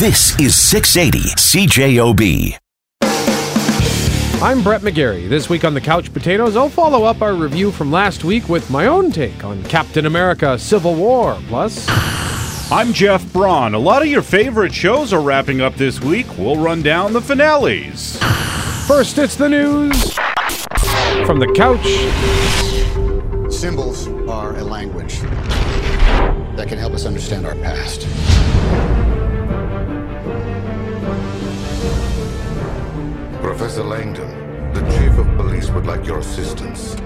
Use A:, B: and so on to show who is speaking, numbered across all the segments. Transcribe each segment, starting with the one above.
A: This is 680 CJOB.
B: I'm Brett McGarry. This week on the Couch Potatoes, I'll follow up our review from last week with my own take on Captain America Civil War. Plus,
C: I'm Jeff Braun. A lot of your favorite shows are wrapping up this week. We'll run down the finales.
B: first, it's the news from the couch.
D: Symbols are a language that can help us understand our past.
E: Professor Langdon, the chief of police would like your assistance.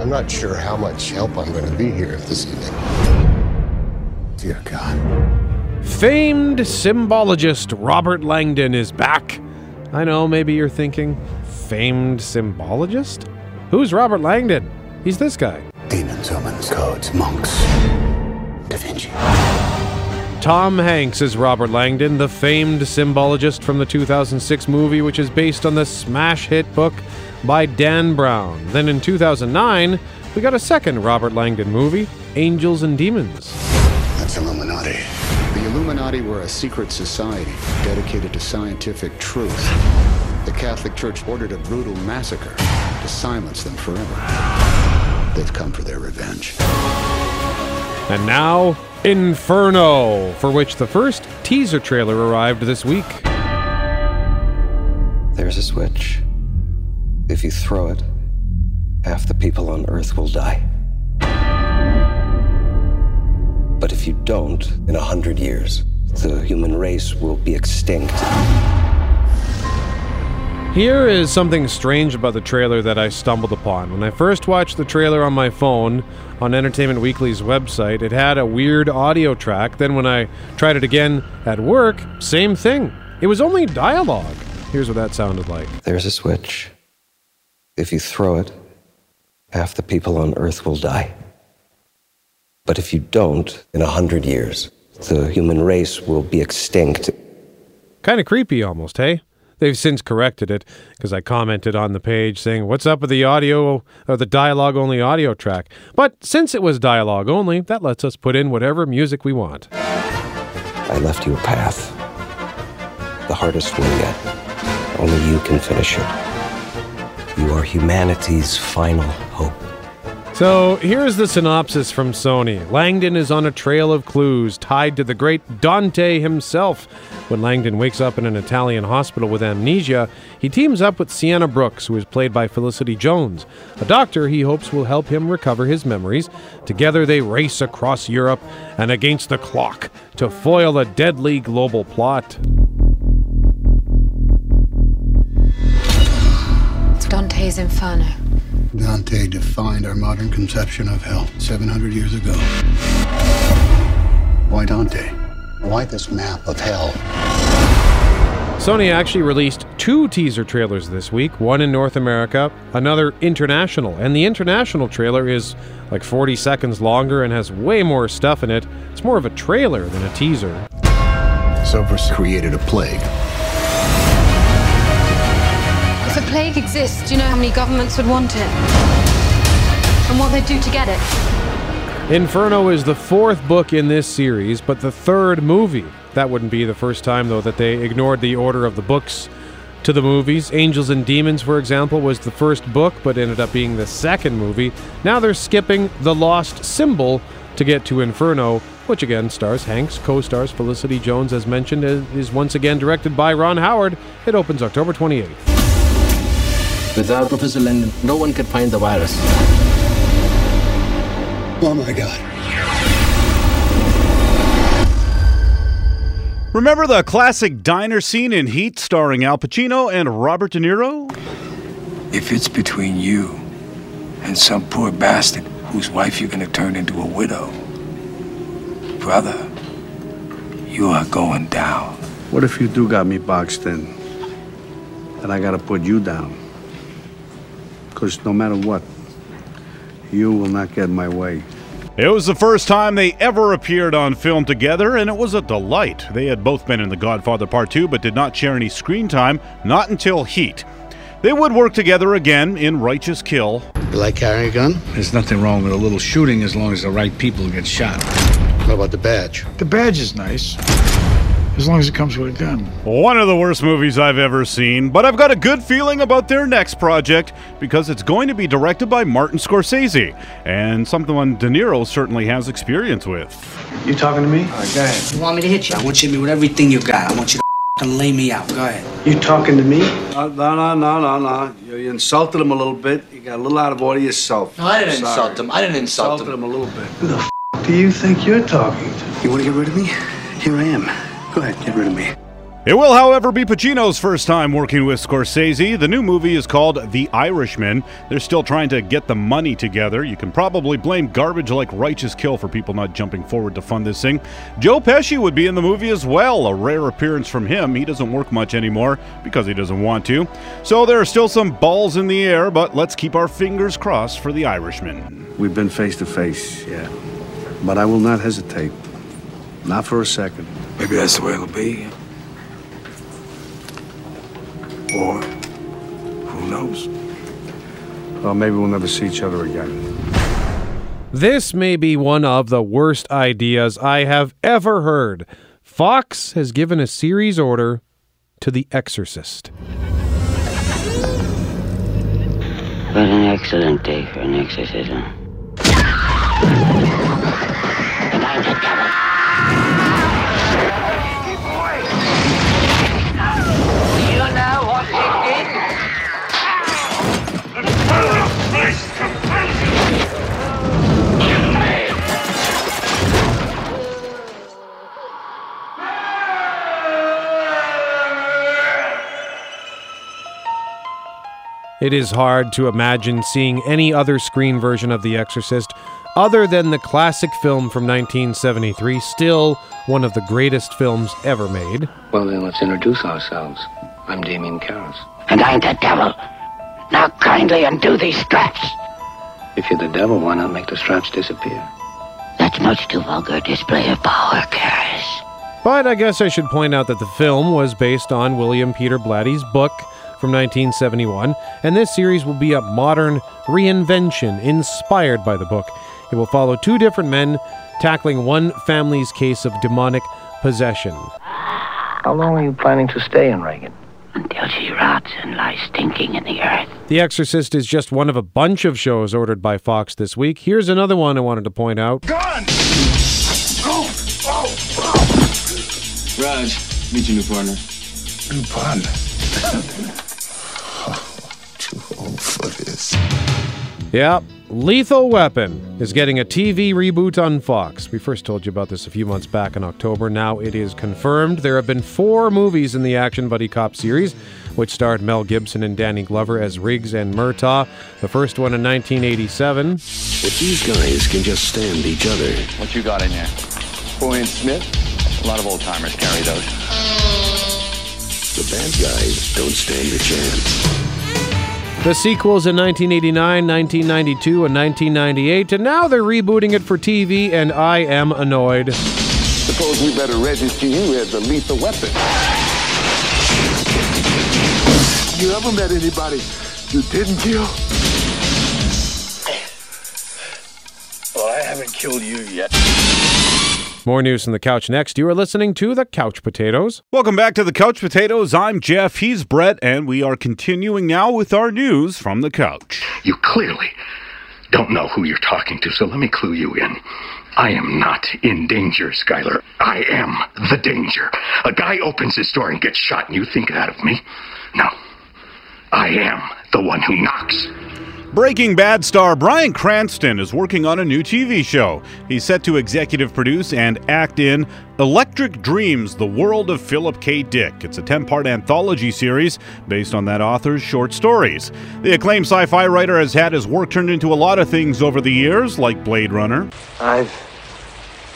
D: I'm not sure how much help I'm going to be here this evening. Dear God.
B: Famed symbologist Robert Langdon is back. I know, maybe you're thinking, famed symbologist? Who's Robert Langdon? He's this guy.
D: Demons, omens, codes, monks. Da Vinci.
B: Tom Hanks is Robert Langdon, the famed symbologist from the 2006 movie, which is based on the smash hit book by Dan Brown. Then in 2009, we got a second Robert Langdon movie, Angels and Demons.
D: That's Illuminati. The Illuminati were a secret society dedicated to scientific truth. The Catholic Church ordered a brutal massacre to silence them forever. They've come for their revenge.
B: And now, Inferno, for which the first teaser trailer arrived this week.
F: There's a switch. If you throw it, half the people on Earth will die. But if you don't, in a hundred years, the human race will be extinct.
B: Here is something strange about the trailer that I stumbled upon. When I first watched the trailer on my phone on Entertainment Weekly's website, it had a weird audio track. Then when I tried it again at work, same thing. It was only dialogue. Here's what that sounded like.
F: There's a switch. If you throw it, half the people on Earth will die. But if you don't, in a hundred years, the human race will be extinct.
B: Kind of creepy almost, hey? They've since corrected it because I commented on the page saying, What's up with the audio or the dialogue only audio track? But since it was dialogue only, that lets us put in whatever music we want.
F: I left you a path. The hardest one yet. Only you can finish it. You are humanity's final hope.
B: So here's the synopsis from Sony Langdon is on a trail of clues tied to the great Dante himself. When Langdon wakes up in an Italian hospital with amnesia, he teams up with Sienna Brooks, who is played by Felicity Jones, a doctor he hopes will help him recover his memories. Together they race across Europe and against the clock to foil a deadly global plot.
G: It's Dante's Inferno.
D: Dante defined our modern conception of hell 700 years ago. Why Dante? Why this map of hell?
B: Sony actually released two teaser trailers this week, one in North America, another international. And the international trailer is like 40 seconds longer and has way more stuff in it. It's more of a trailer than a teaser.
D: Cerberus created a plague.
G: Plague exists, do you know how many governments would want it? And what they'd do to get it?
B: Inferno is the fourth book in this series, but the third movie. That wouldn't be the first time, though, that they ignored the order of the books to the movies. Angels and Demons, for example, was the first book, but ended up being the second movie. Now they're skipping The Lost Symbol to get to Inferno, which again stars Hanks, co stars Felicity Jones, as mentioned, is once again directed by Ron Howard. It opens October 28th.
H: Without Professor Langdon, no one can find the virus.
D: Oh my God.
C: Remember the classic diner scene in Heat starring Al Pacino and Robert De Niro?
I: If it's between you and some poor bastard whose wife you're gonna turn into a widow, brother, you are going down.
J: What if you do got me boxed in? Then I gotta put you down. Because no matter what, you will not get in my way.
C: It was the first time they ever appeared on film together, and it was a delight. They had both been in The Godfather Part 2, but did not share any screen time, not until Heat. They would work together again in Righteous Kill.
D: You like carrying a gun?
K: There's nothing wrong with a little shooting as long as the right people get shot.
D: What about the badge?
K: The badge is nice. As long as it comes with a gun.
C: One of the worst movies I've ever seen, but I've got a good feeling about their next project because it's going to be directed by Martin Scorsese, and something De Niro certainly has experience with.
J: You talking to me?
L: All right, go ahead. You want me to hit you? I want you to hit me with everything you got. I want you to lay me out. Go ahead.
J: You talking to me? No, no, no, no, no, no. You, you insulted him a little bit. You got a little out of order yourself.
L: No, I didn't
J: Sorry.
L: insult him. I didn't insult
J: Insulted
L: him.
J: him a little bit. Who the f- do you think you're talking to?
L: You want to get rid of me? Here I am. Go ahead, get rid of me.
C: It will, however, be Pacino's first time working with Scorsese. The new movie is called The Irishman. They're still trying to get the money together. You can probably blame garbage like Righteous Kill for people not jumping forward to fund this thing. Joe Pesci would be in the movie as well, a rare appearance from him. He doesn't work much anymore because he doesn't want to. So there are still some balls in the air, but let's keep our fingers crossed for The Irishman.
J: We've been face to face, yeah. But I will not hesitate. Not for a second.
I: Maybe that's the way it'll be. Or, who knows?
J: Well, maybe we'll never see each other again.
B: This may be one of the worst ideas I have ever heard. Fox has given a series order to The Exorcist.
M: What an excellent day for an exorcism. It
B: is hard to imagine seeing any other screen version of The Exorcist other than the classic film from 1973, still one of the greatest films ever made.
H: Well, then let's introduce ourselves. I'm Damien Karras.
M: And I'm the devil. Now kindly undo these straps.
H: If you're the devil, why not make the straps disappear?
M: That's much too vulgar a display of power, Karras.
B: But I guess I should point out that the film was based on William Peter Blatty's book from 1971, and this series will be a modern reinvention inspired by the book. It will follow two different men tackling one family's case of demonic possession.
H: How long are you planning to stay in Regan?
M: Until she rots and lies stinking in the earth.
B: The Exorcist is just one of a bunch of shows ordered by Fox this week. Here's another one I wanted to point out.
I: Gun! Oh! Oh! oh.
N: Raj, meet your new partner.
I: New partner. Too old for this.
B: Yeah, Lethal Weapon is getting a TV reboot on Fox. We first told you about this a few months back in October. Now it is confirmed. There have been four movies in the action buddy cop series, which starred Mel Gibson and Danny Glover as Riggs and Murtaugh. The first one in 1987.
O: If these guys can just stand each other,
N: What you got in there? Four inch Smith? A lot of old timers carry those.
O: the bad guys don't stand a chance.
B: The sequels in 1989, 1992, and 1998, and now they're rebooting it for TV, and I am annoyed.
E: Suppose we better register you as a lethal weapon. You ever met anybody you didn't kill?
N: Well, I haven't killed you yet.
B: More news from the couch next. You are listening to The Couch Potatoes.
C: Welcome back to the Couch Potatoes. I'm Jeff, he's Brett, and we are continuing now with our news from the couch.
O: You clearly don't know who you're talking to, so let me clue you in. I am not in danger, Skyler. I am the danger. A guy opens his door and gets shot, and you think that of me? No. I am the one who knocks.
C: Breaking Bad star Bryan Cranston is working on a new TV show. He's set to executive produce and act in Electric Dreams The World of Philip K. Dick. It's a 10 part anthology series based on that author's short stories. The acclaimed sci fi writer has had his work turned into a lot of things over the years, like Blade Runner.
M: I've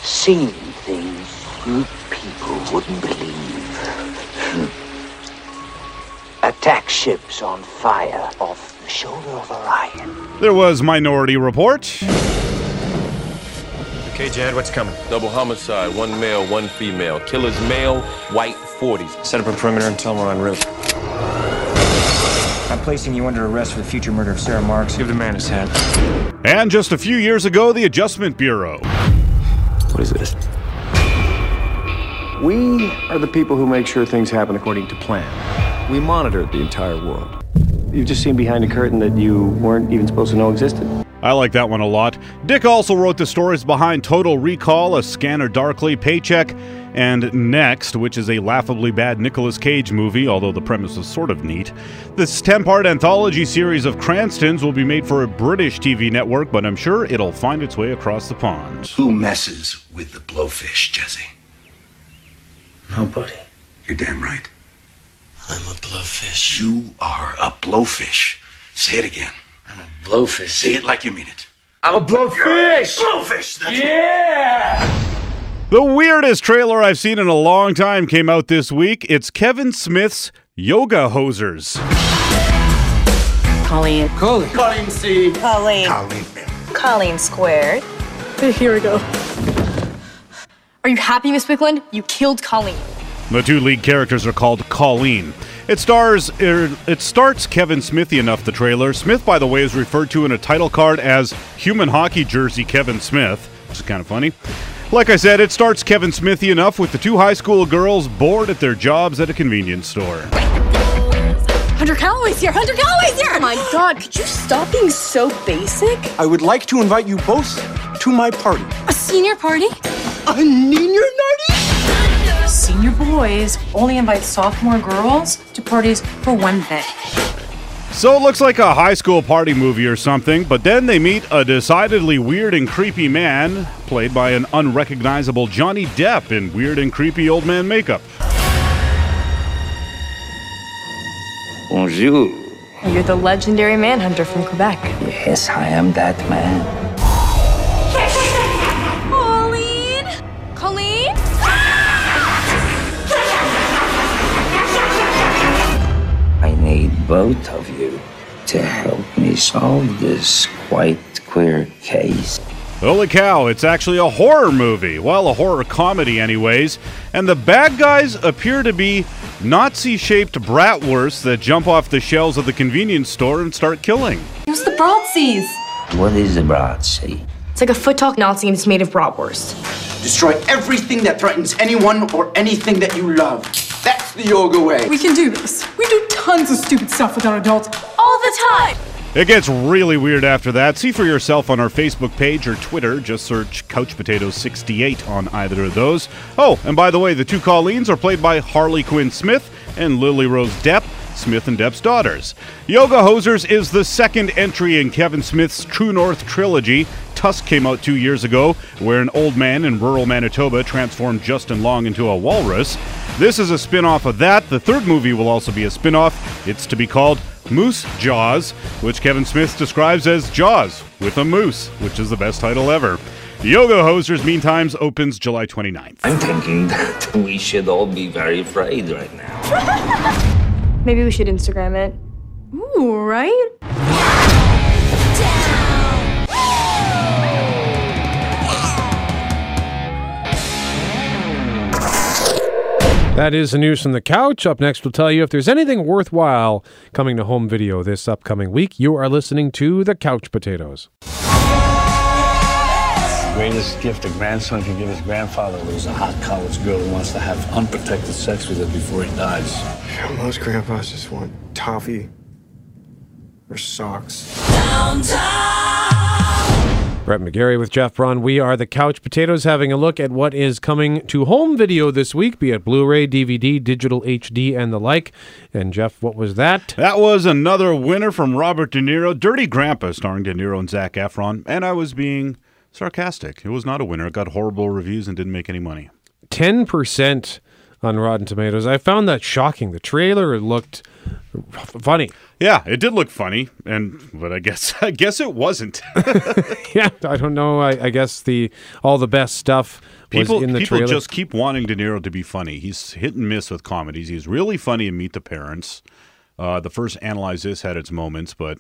M: seen things you people wouldn't believe. Hmm. Attack ships on fire off shoulder of Orion.
C: There was Minority Report.
P: Okay, Jad, what's coming? Double homicide, one male, one female. Killer's male, white 40s.
Q: Set up a perimeter and tell them we're en route. I'm placing you under arrest for the future murder of Sarah Marks. Give the man his hat.
C: And just a few years ago, the Adjustment Bureau.
O: What is this?
Q: We are the people who make sure things happen according to plan. We monitor the entire world. You've just seen behind a curtain that you weren't even supposed to know existed.
C: I like that one a lot. Dick also wrote the stories behind Total Recall, A Scanner Darkly, Paycheck, and Next, which is a laughably bad Nicolas Cage movie, although the premise is sort of neat. This 10 part anthology series of Cranstons will be made for a British TV network, but I'm sure it'll find its way across the pond.
R: Who messes with the blowfish, Jesse?
M: Nobody.
R: You're damn right.
M: I'm a blowfish.
R: You are a blowfish. Say it again.
M: I'm a blowfish.
R: Say it like you mean it.
M: I'm a blowfish.
R: Blowfish. That's
M: yeah.
C: The weirdest trailer I've seen in a long time came out this week. It's Kevin Smith's Yoga Hosers.
S: Colleen.
Q: Colleen.
S: Colleen C. Colleen.
R: Colleen.
S: Colleen squared.
G: Here we go. Are you happy, Miss Wickland? You killed Colleen.
C: The two lead characters are called Colleen. It stars er, it starts Kevin Smithy enough the trailer. Smith by the way is referred to in a title card as human hockey jersey Kevin Smith, which is kind of funny. Like I said, it starts Kevin Smithy enough with the two high school girls bored at their jobs at a convenience store.
G: 100 calories here, 100 calories here! Oh my god, could you stop being so basic?
Q: I would like to invite you both to my party.
G: A senior party?
Q: A senior party?
S: Senior boys only invite sophomore girls to parties for one thing.
C: So it looks like a high school party movie or something, but then they meet a decidedly weird and creepy man, played by an unrecognizable Johnny Depp in weird and creepy old man makeup.
M: Bonjour.
G: You're the legendary manhunter from Quebec.
M: Yes, I am that man. Both of you to help me solve this quite queer case.
C: Holy cow, it's actually a horror movie. Well, a horror comedy, anyways. And the bad guys appear to be Nazi shaped bratwursts that jump off the shelves of the convenience store and start killing.
G: Use the Bratzies.
M: What is a Bratzi?
G: It's like a foot talk Nazi and it's made of bratwurst.
L: Destroy everything that threatens anyone or anything that you love. That's the yoga way.
T: We can do this. We do tons of stupid stuff with our adults
G: All the time!
C: It gets really weird after that. See for yourself on our Facebook page or Twitter. Just search Couch Potatoes 68 on either of those. Oh, and by the way, the two Colleens are played by Harley Quinn Smith and Lily Rose Depp, Smith and Depp's daughters. Yoga Hosers is the second entry in Kevin Smith's True North trilogy. Tusk came out two years ago, where an old man in rural Manitoba transformed Justin Long into a walrus. This is a spin off of that. The third movie will also be a spin off. It's to be called Moose Jaws, which Kevin Smith describes as Jaws with a moose, which is the best title ever. The Yoga Hosers, meantime, opens July 29th.
M: I'm thinking that we should all be very afraid right now.
G: Maybe we should Instagram it. Ooh, right?
B: That is the news from the couch. Up next, we'll tell you if there's anything worthwhile coming to home video this upcoming week. You are listening to the Couch Potatoes.
K: Greatest gift a grandson can give his grandfather was a hot college girl who wants to have unprotected sex with him before he dies.
Q: Most grandpas just want toffee or socks.
B: Brett McGarry with Jeff Braun. We are the Couch Potatoes having a look at what is coming to home video this week, be it Blu ray, DVD, digital HD, and the like. And Jeff, what was that?
C: That was another winner from Robert De Niro, Dirty Grandpa, starring De Niro and Zac Efron. And I was being sarcastic. It was not a winner. It got horrible reviews and didn't make any money.
B: 10% on Rotten Tomatoes. I found that shocking. The trailer looked funny.
C: Yeah, it did look funny, and but I guess I guess it wasn't.
B: yeah, I don't know. I, I guess the all the best stuff was
C: People,
B: in the
C: people
B: trailer.
C: just keep wanting De Niro to be funny. He's hit and miss with comedies. He's really funny in Meet the Parents. Uh, the first Analyze This had its moments, but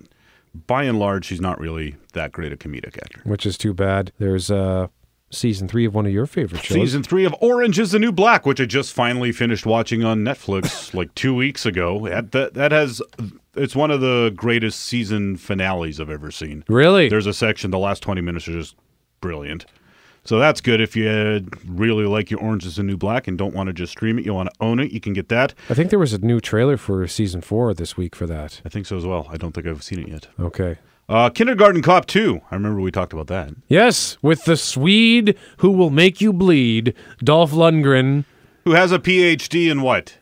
C: by and large, he's not really that great a comedic actor.
B: which is too bad. There's uh, season three of one of your favorite shows.
C: Season three of Orange is the New Black, which I just finally finished watching on Netflix like two weeks ago. That, that has it's one of the greatest season finales I've ever seen.
B: Really?
C: There's a section. The last twenty minutes are just brilliant. So that's good if you really like your Orange is the New Black and don't want to just stream it, you want to own it, you can get that.
B: I think there was a new trailer for season four this week for that.
C: I think so as well. I don't think I've seen it yet.
B: Okay.
C: Uh, Kindergarten Cop 2. I remember we talked about that.
B: Yes, with the Swede who will make you bleed, Dolph Lundgren.
C: Who has a PhD in what?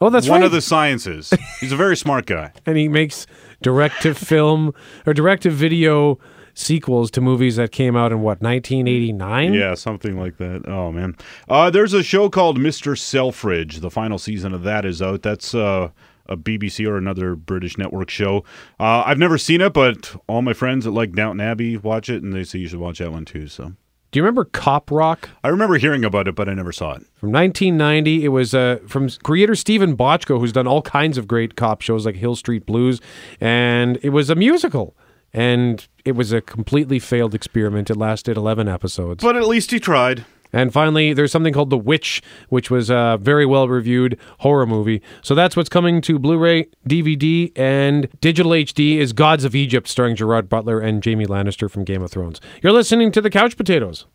B: Oh, that's
C: One
B: right.
C: of the sciences. He's a very smart guy.
B: and he makes directive film or directive video sequels to movies that came out in what 1989
C: Yeah, something like that. Oh man, uh, there's a show called Mr. Selfridge. The final season of that is out. That's uh, a BBC or another British network show. Uh, I've never seen it, but all my friends that like Downton Abbey watch it, and they say you should watch that one too. So
B: do you remember cop rock
C: I remember hearing about it, but I never saw it.
B: from 1990 it was uh, from creator Steven Bochco who's done all kinds of great cop shows like Hill Street Blues and it was a musical and it was a completely failed experiment it lasted 11 episodes
C: But at least he tried.
B: And finally, there's something called The Witch, which was a very well reviewed horror movie. So that's what's coming to Blu ray, DVD, and digital HD is Gods of Egypt, starring Gerard Butler and Jamie Lannister from Game of Thrones. You're listening to The Couch Potatoes.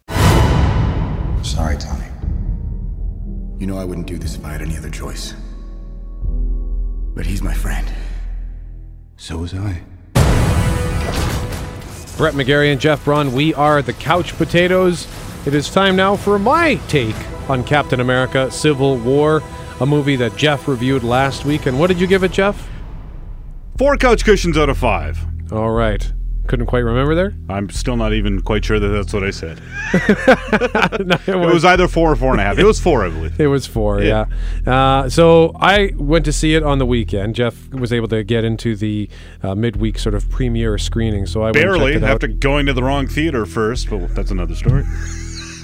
D: Sorry, Tommy. You know I wouldn't do this if I had any other choice. But he's my friend. So was I.
B: Brett McGarry and Jeff Braun, we are The Couch Potatoes. It is time now for my take on Captain America Civil War, a movie that Jeff reviewed last week. And what did you give it, Jeff?
C: Four couch cushions out of five.
B: All right. Couldn't quite remember there?
C: I'm still not even quite sure that that's what I said.
B: No, it
C: It was either four or four and a half. It was four, I believe.
B: It was four,
C: Yeah.
B: yeah. Uh, so I went to see it on the weekend. Jeff was able to get into the uh, midweek sort of premiere screening, so I
C: Barely
B: checked it out.
C: after going to the wrong theater first, but that's another story.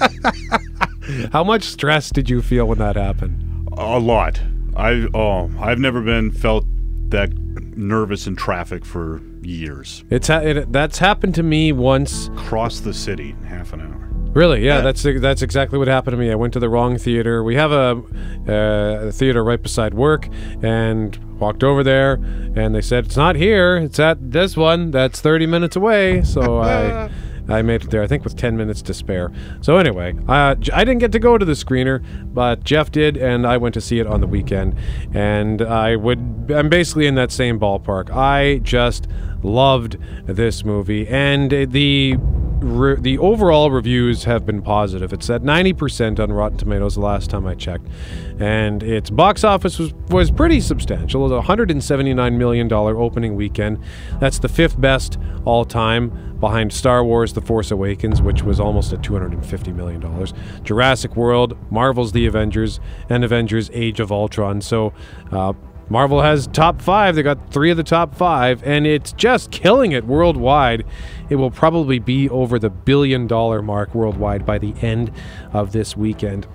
B: How much stress did you feel when that happened?
C: A lot. I oh, I've never been felt that nervous in traffic for years.
B: It's ha- it, that's happened to me once.
C: Cross the city in half an hour.
B: Really? Yeah, that's that's exactly what happened to me. I went to the wrong theater. We have a, uh, a theater right beside work, and walked over there, and they said it's not here. It's at this one. That's thirty minutes away. So I. I made it there, I think, with 10 minutes to spare. So, anyway, uh, I didn't get to go to the screener, but Jeff did, and I went to see it on the weekend. And I would, I'm basically in that same ballpark. I just loved this movie, and the re- the overall reviews have been positive. It's at 90% on Rotten Tomatoes the last time I checked, and its box office was was pretty substantial. It was a 179 million dollar opening weekend. That's the fifth best all time, behind Star Wars: The Force Awakens, which was almost at 250 million dollars. Jurassic World, Marvel's The Avengers, and Avengers: Age of Ultron. So. Uh, Marvel has top five. They got three of the top five, and it's just killing it worldwide. It will probably be over the billion dollar mark worldwide by the end of this weekend.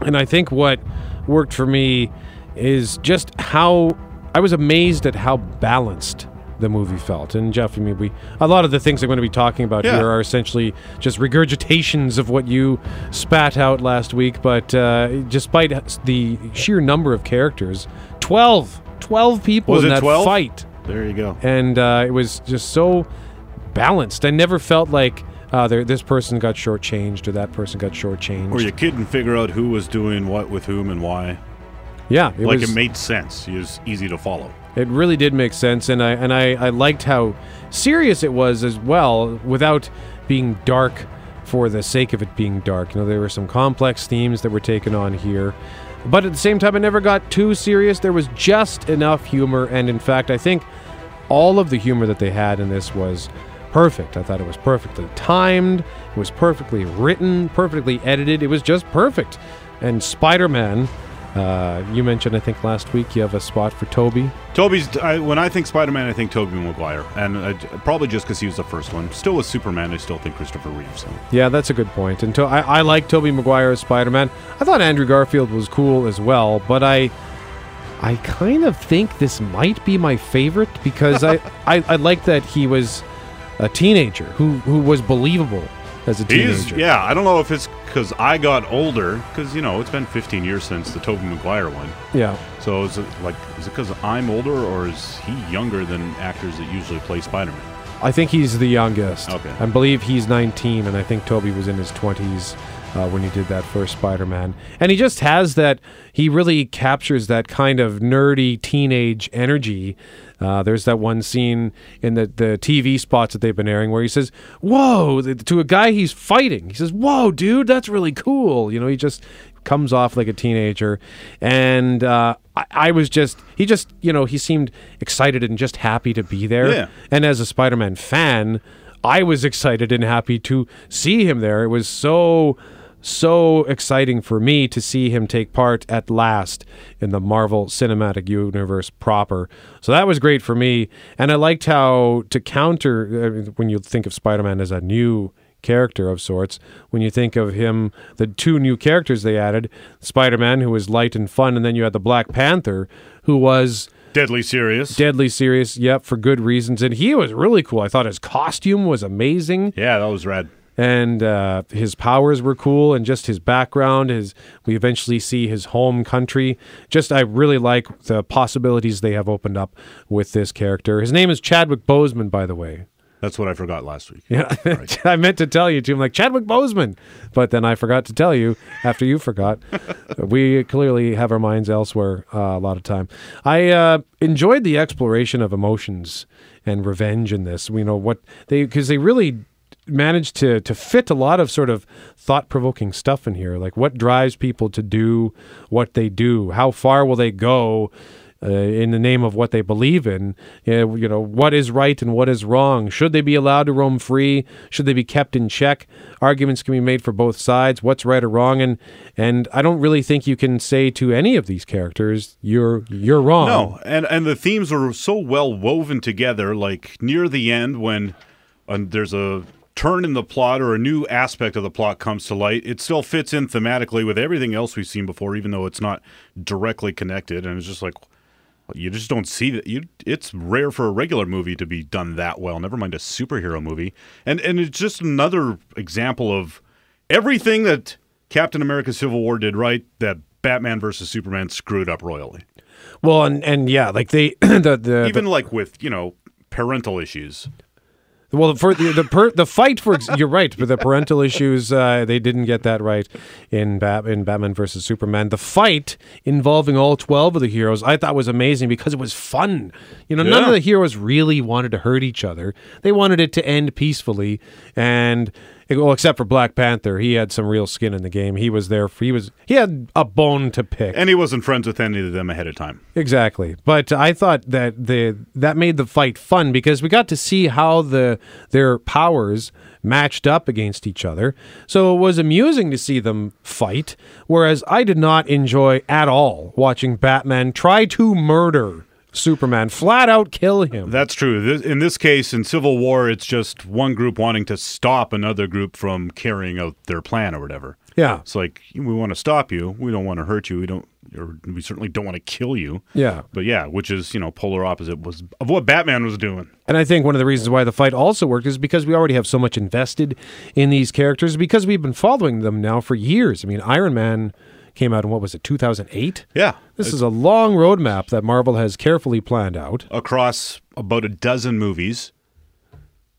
B: And I think what worked for me is just how I was amazed at how balanced the movie felt. And Jeff, I mean, we a lot of the things I'm going to be talking about
C: Yeah.
B: here are essentially just regurgitations of what you spat out last week. But uh, despite the sheer number of characters, 12, 12 people
C: Was
B: in that
C: 12?
B: fight,
C: There you go.
B: and uh, it was just so balanced. I never felt like uh, this person got shortchanged or that person got shortchanged.
C: Or you couldn't figure out who was doing what with whom and why.
B: yeah, it
C: like
B: was,
C: it made sense. It was easy to follow.
B: It really did make sense, and I and I, I liked how serious it was as well, without being dark for the sake of it being dark. You know, there were some complex themes that were taken on here, but at the same time, it never got too serious. There was just enough humor, and in fact, I think all of the humor that they had in this was perfect. I thought it was perfectly timed, it was perfectly written, perfectly edited. It was just perfect. And Spider Man. Uh, you mentioned, I think last week, you have a spot for Tobey.
C: Tobey's. I, when I think Spider-Man, I think Tobey Maguire, and uh, probably just because he was the first one. Still with Superman, I still think Christopher Reeve. So
B: Yeah, that's a good point. And to, I, I like Tobey Maguire as Spider-Man. I thought Andrew Garfield was cool as well, but I I kind of think this might be my favorite because I, I, I like that he was a teenager who, who was believable as a
C: he's.
B: teenager.
C: Yeah, I don't know if it's because I got older. Because you know, it's been 15 years since the Tobey Maguire one.
B: Yeah.
C: So is it like is it because I'm older or is he younger than actors that usually play Spider-Man?
B: I think he's the youngest.
C: Okay.
B: I believe he's 19, and I think Tobey was in his 20s uh, when he did that first Spider-Man. And he just has that. He really captures that kind of nerdy teenage energy. Uh, there's that one scene in the, the TV spots that they've been airing where he says, "Whoa!" to a guy he's fighting. He says, "Whoa, dude, that's really cool." You know, he just comes off like a teenager, and uh, I, I was just he just you know he seemed excited and just happy to be there.
C: Yeah.
B: And as a Spider-Man fan, I was excited and happy to see him there. It was so so exciting for me to see him take part at last in the Marvel Cinematic Universe proper. So that was great for me, and I liked how to counter mean, when you think of Spider-Man as a new character of sorts. When you think of him, the two new characters they added, Spider-Man, who was light and fun, and then you had the Black Panther, who was
C: Deadly serious.
B: deadly serious. Yep, for good reasons, and he was really cool. I thought his costume was amazing
C: yeah, that was rad.
B: And uh, his powers were cool and just his background his we eventually see his home country. Just i really like the possibilities they have opened up with this character. His name is chadwick boseman by the way.
C: That's what I forgot last week.
B: yeah. I meant to tell you too. I'm like chadwick boseman! But then i forgot to tell you after you forgot. We clearly have our minds elsewhere uh, a lot of time. I uh, enjoyed the exploration of emotions and revenge in this. We know what they because they really managed to to fit a lot of sort of thought provoking stuff in here. Like what drives people to do what they do? How far will they go? Uh, in the name of what they believe in, Uh, you know, what is right and what is wrong? Should they be allowed to roam free? Should they be kept in check? Arguments can be made for both sides. What's right or wrong? And and I don't really think you can say to any of these characters, "You're you're wrong."
C: No, and and the themes are so well woven together. Like near the end, when uh, there's a turn in the plot or a new aspect of the plot comes to light, it still fits in thematically with everything else we've seen before, even though it's not directly connected. And it's just like you just don't see that. You, it's rare for a regular movie to be done that well. Never mind a superhero movie. And and it's just another example of everything that Captain America: Civil War did right. That Batman versus Superman screwed up royally.
B: Well, and and yeah, like they the the
C: even like with you know parental issues.
B: Well, for the the, per, the fight for you're right, but the parental issues uh, they didn't get that right in Bat, in Batman versus Superman. The fight involving all twelve of the heroes I thought was amazing because it was fun. You know, none of the heroes really wanted to hurt each other. They wanted it to end peacefully, and well, except for Black Panther, he had some real skin in the game. He was there. For, he was he had a bone to pick.
C: And he wasn't friends with any of them ahead of time.
B: Exactly. But I thought that the that made the fight fun because we got to see how the their powers matched up against each other. So it was amusing to see them fight, whereas I did not enjoy at all watching Batman try to murder Superman, flat out kill him.
C: That's true. In this case, in Civil War, it's just one group wanting to stop another group from carrying out their plan or whatever.
B: Yeah.
C: It's like we want to stop you. We don't want to hurt you. We don't. Or we certainly don't want to kill you.
B: Yeah.
C: But yeah, which is you know polar opposite was of what Batman was doing.
B: And I think one of the reasons why the fight also worked is because we already have so much invested in these characters because we've been following them now for years. I mean, Iron Man came out in what was it, 2008?
C: Yeah.
B: This is a long roadmap that Marvel has carefully planned out.
C: across about a dozen movies.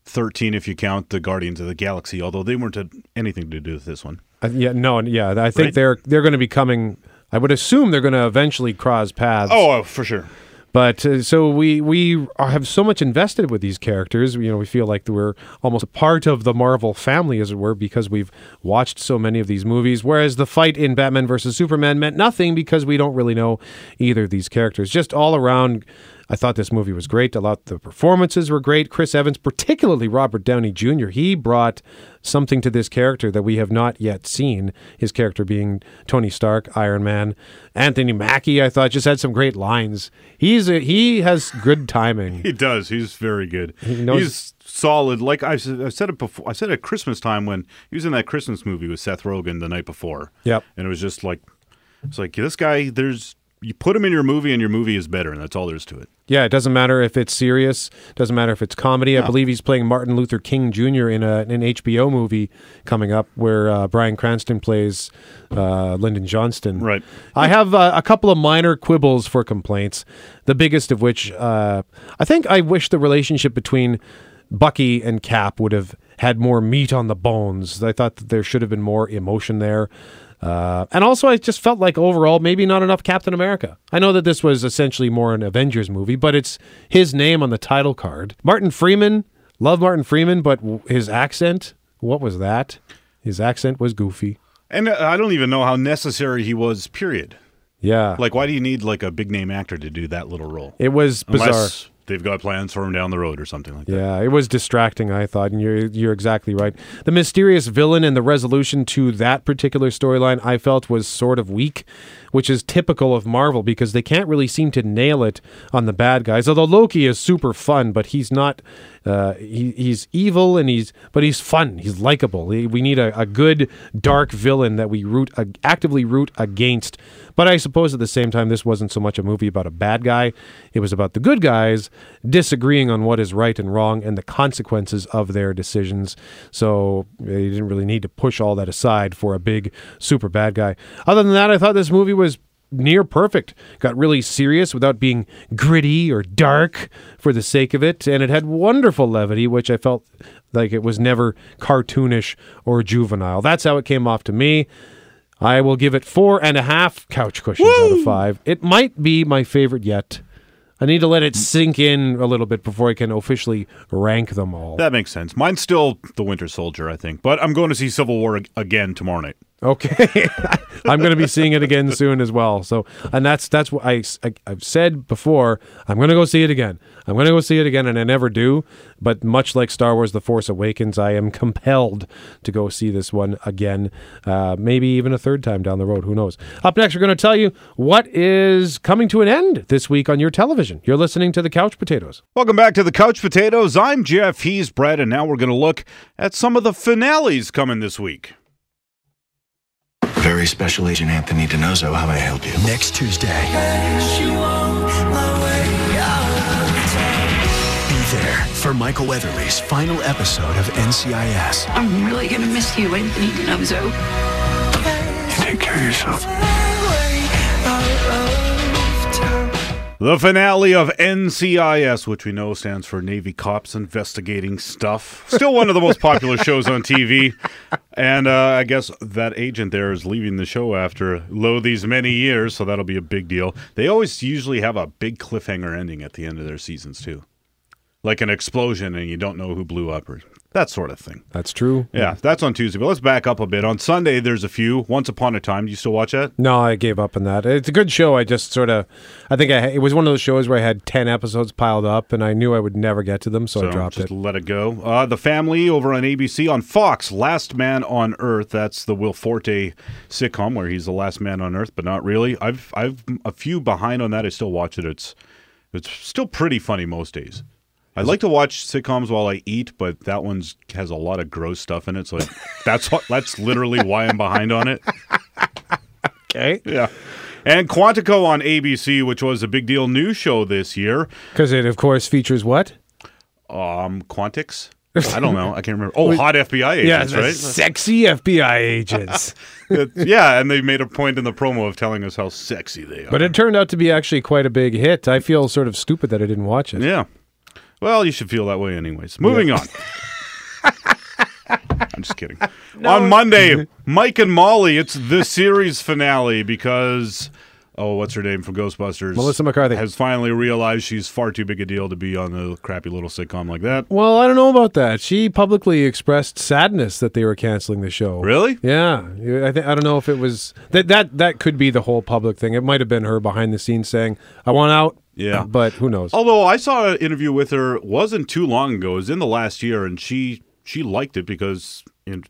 C: 13 if you count the Guardians of the Galaxy, although they weren't anything to do with this one.
B: Uh, yeah, no, yeah, I think
C: Right.
B: they're they're going to be coming. I would assume they're going to eventually cross paths.
C: Oh, uh, for sure.
B: But uh, so we we have so much invested with these characters. You know, we feel like we're almost a part of the Marvel family, as it were, because we've watched so many of these movies. Whereas the fight in Batman versus Superman meant nothing because we don't really know either of these characters. Just all around, I thought this movie was great. A lot of the performances were great. Chris Evans, particularly Robert Downey Jr., he brought something to this character that we have not yet seen. His character being Tony Stark, Iron Man. Anthony Mackie, I thought, just had some great lines. He's a, he has good timing.
C: He does. He's very good.
B: He knows-
C: He's solid. Like I said, I said it before. I said at Christmas time when he was in that Christmas movie with Seth Rogen the night before.
B: Yep.
C: And it was just like, it's like this guy. There's you put him in your movie, and your movie is better, and that's all there is to it.
B: Yeah, it doesn't matter if it's serious. Doesn't matter if it's comedy. I believe he's playing Martin Luther King Jr. in a, an HBO movie coming up where uh, Bryan Cranston plays uh, Lyndon Johnston.
C: Right.
B: I have uh, a couple of minor quibbles for complaints. The biggest of which, uh, I think, I wish the relationship between Bucky and Cap would have had more meat on the bones. I thought that there should have been more emotion there. Uh, and also, I just felt like overall, maybe not enough Captain America. I know that this was essentially more an Avengers movie, but it's his name on the title card. Martin Freeman, love Martin Freeman, but his accent, what was that? His accent was goofy.
C: And uh, I don't even know how necessary he was, period.
B: Yeah.
C: Like, why do you need like a big name actor to do that little role?
B: It was bizarre.
C: Unless they've got plans for him down the road or something like that.
B: Yeah, it was distracting. I thought, and you're you're exactly right. The mysterious villain and the resolution to that particular storyline, I felt was sort of weak, which is typical of Marvel because they can't really seem to nail it on the bad guys. Although Loki is super fun, but he's not. Uh, he, he's evil and he's but he's fun. He's likable. We we need a, a good dark villain that we root uh, actively root against. But I suppose at the same time, this wasn't so much a movie about a bad guy. It was about the good guys disagreeing on what is right and wrong and the consequences of their decisions. So uh, you didn't really need to push all that aside for a big super bad guy. Other than that, I thought this movie was near perfect. Got really serious without being gritty or dark for the sake of it, and it had wonderful levity, which I felt like it was never cartoonish or juvenile. That's how it came off to me. I will give it four and a half couch cushions out of five. It might be my favorite yet. I need to let it sink in a little bit before I can officially rank them all.
C: That makes sense. Mine's still The Winter Soldier, I think. But I'm going to see Civil War ag- again tomorrow night.
B: Okay, I'm going to be seeing it again soon as well. So, and that's that's what I, I have said before. I'm going to go see it again. I'm going to go see it again, and I never do. But much like Star Wars: The Force Awakens, I am compelled to go see this one again. Uh, maybe even a third time down the road. Who knows? Up next, we're going to tell you what is coming to an end this week on your television. You're listening to the Couch Potatoes.
C: Welcome back to the Couch Potatoes. I'm Jeff. He's Brett, and now we're going to look at some of the finales coming this week.
R: Very Special Agent Anthony DiNozzo, how may I help you?
U: Next Tuesday. Be there for Michael Weatherly's final episode of NCIS.
V: I'm really gonna miss you, Anthony DiNozzo.
R: You take care of yourself. Oh, oh, oh.
C: The finale of NCIS, which we know stands for Navy Cops Investigating Stuff. Still one of the most popular shows on TV. And uh, I guess that agent there is leaving the show after lo these many years, so that'll be a big deal. They always usually have a big cliffhanger ending at the end of their seasons, too. Like an explosion and you don't know who blew up or that sort of thing.
B: That's true.
C: Yeah, that's on Tuesday. But let's back up a bit. On Sunday, there's a few. Once Upon a Time. Do you still watch that?
B: No, I gave up on that. It's a good show. I just sort of, I think I, it was one of those shows where I had 10 episodes piled up and I knew I would never get to them, so, I dropped
C: just
B: it.
C: let it go. Uh, the Family over on ABC on Fox. Last Man on Earth. That's the Will Forte sitcom where he's the last man on Earth, but not really. I've I've a few behind on that. I still watch it. It's it's still pretty funny most days. I like to watch sitcoms while I eat, but that one's has a lot of gross stuff in it. So that's what that's literally why I'm behind on it.
B: Okay.
C: Yeah. And Quantico on ABC, which was a big deal new show this year.
B: Because it, of course, features what?
C: Um, Quantix. I don't know. I can't remember. Oh, hot FBI agents,
B: yeah,
C: right?
B: Sexy FBI agents.
C: Yeah, and they made a point in the promo of telling us how sexy they are.
B: but it turned out to be actually quite a big hit. I feel sort of stupid that I didn't watch it.
C: Yeah. Well, you should feel that way anyways. Moving on. I'm just kidding. On Monday, Mike and Molly, it's the series finale because oh, what's her name from Ghostbusters?
B: Melissa McCarthy.
C: has finally realized she's far too big a deal to be on a crappy little sitcom like that.
B: Well, I don't know about that. She publicly expressed sadness that they were canceling the show.
C: Really?
B: Yeah. I think I don't know if it was that that that could be the whole public thing. It might have been her behind the scenes saying, "I want out."
C: Yeah.
B: Uh, but who knows?
C: Although I saw an interview with her wasn't too long ago. It was in the last year, and she she liked it because in,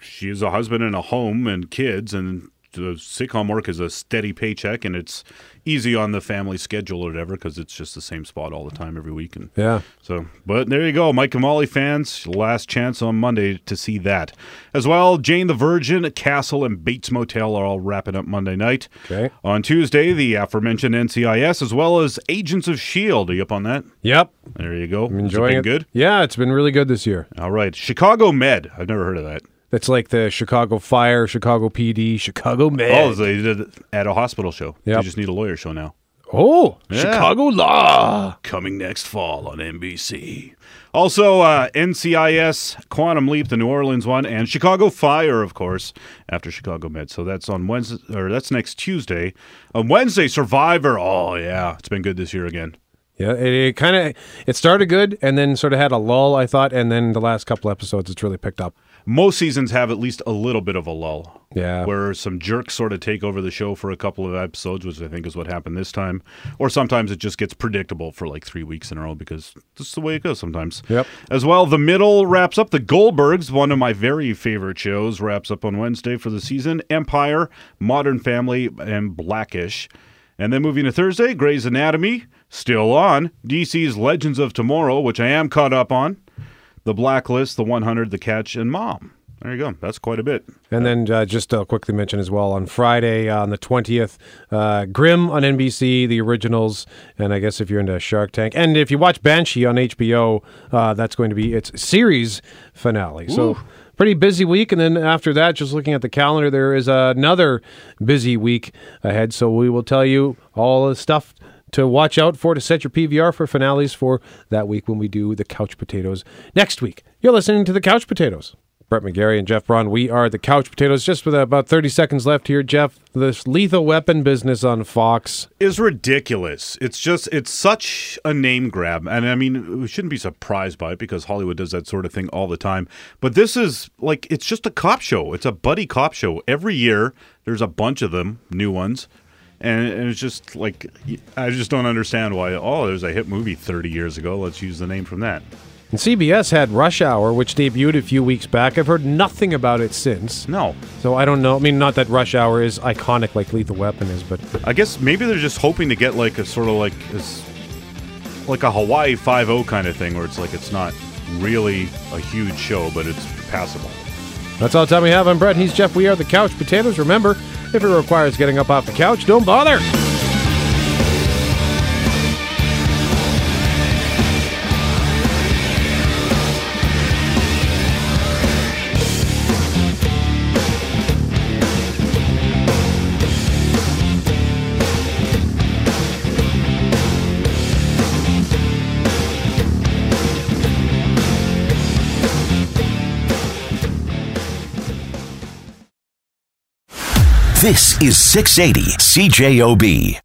C: she has a husband and a home and kids, and the uh, sitcom work is a steady paycheck, and it's easy on the family schedule or whatever because it's just the same spot all the time every week. And
B: Yeah.
C: so, but there you go, Mike and Molly fans. Last chance on Monday to see that as well. Jane the Virgin, Castle, and Bates Motel are all wrapping up Monday night.
B: Okay.
C: On Tuesday, the aforementioned NCIS as well as Agents of Shield. Are you up on that?
B: Yep.
C: There you go.
B: I'm enjoying it.
C: good.
B: Yeah, it's been really good this year.
C: All right, Chicago Med. I've never heard of that.
B: That's like the Chicago Fire, Chicago PD, Chicago Med.
C: Oh, they did it at a hospital show.
B: Yep.
C: You just need a lawyer show now.
B: Oh,
C: Yeah.
B: Chicago Law.
C: Coming next fall on NBC. Also, uh, NCIS, Quantum Leap, the New Orleans one, and Chicago Fire, of course, after Chicago Med. So that's on Wednesday, or that's next Tuesday. On Wednesday, Survivor. Oh yeah, it's been good this year again.
B: Yeah, it, it kind of it started good and then sort of had a lull, I thought, and then the last couple episodes it's really picked up.
C: Most seasons have at least a little bit of a lull.
B: Yeah.
C: Where some jerks sort of take over the show for a couple of episodes, which I think is what happened this time. Or sometimes it just gets predictable for like three weeks in a row because this is the way it goes sometimes.
B: Yep.
C: As well, The Middle wraps up. The Goldbergs, one of my very favorite shows, wraps up on Wednesday for the season. Empire, Modern Family, and Blackish. And then moving to Thursday, Grey's Anatomy, still on. DC's Legends of Tomorrow, which I am caught up on. The Blacklist, The 100, The Catch, and Mom. There you go. That's quite a bit.
B: And then uh, just uh, quickly mention as well on Friday uh, on the 20th, uh, Grimm on NBC, the originals. And I guess if you're into Shark Tank, and if you watch Banshee on HBO, uh, that's going to be its series finale. So. Pretty busy week, and then after that, just looking at the calendar, there is another busy week ahead. So we will tell you all the stuff to watch out for to set your PVR for finales for that week when we do the Couch Potatoes next week. You're listening to the Couch Potatoes. Brett McGarry and Jeff Braun, we are the Couch Potatoes. Just with about 30 seconds left here, Jeff, this lethal weapon business on Fox.
C: is ridiculous. It's just it's such a name grab, and I mean we shouldn't be surprised by it because Hollywood does that sort of thing all the time. But this is like it's just a cop show. It's a buddy cop show. Every year there's a bunch of them, new ones, and, and it's just like I just don't understand why. Oh, there's a hit movie 30 years ago. Let's use the name from that.
B: And CBS had Rush Hour, which debuted a few weeks back. I've heard nothing about it since.
C: No.
B: So I don't know. I mean, not that Rush Hour is iconic like Lethal Weapon is, but
C: I guess maybe they're just hoping to get like a sort of like this, like a Hawaii Five O kind of thing, where it's like it's not really a huge show, but it's passable.
B: that's all the time we have. I'm Brett. He's Jeff. We are the Couch Potatoes. Remember, if it requires getting up off the couch, don't bother.
U: This is 680 CJOB.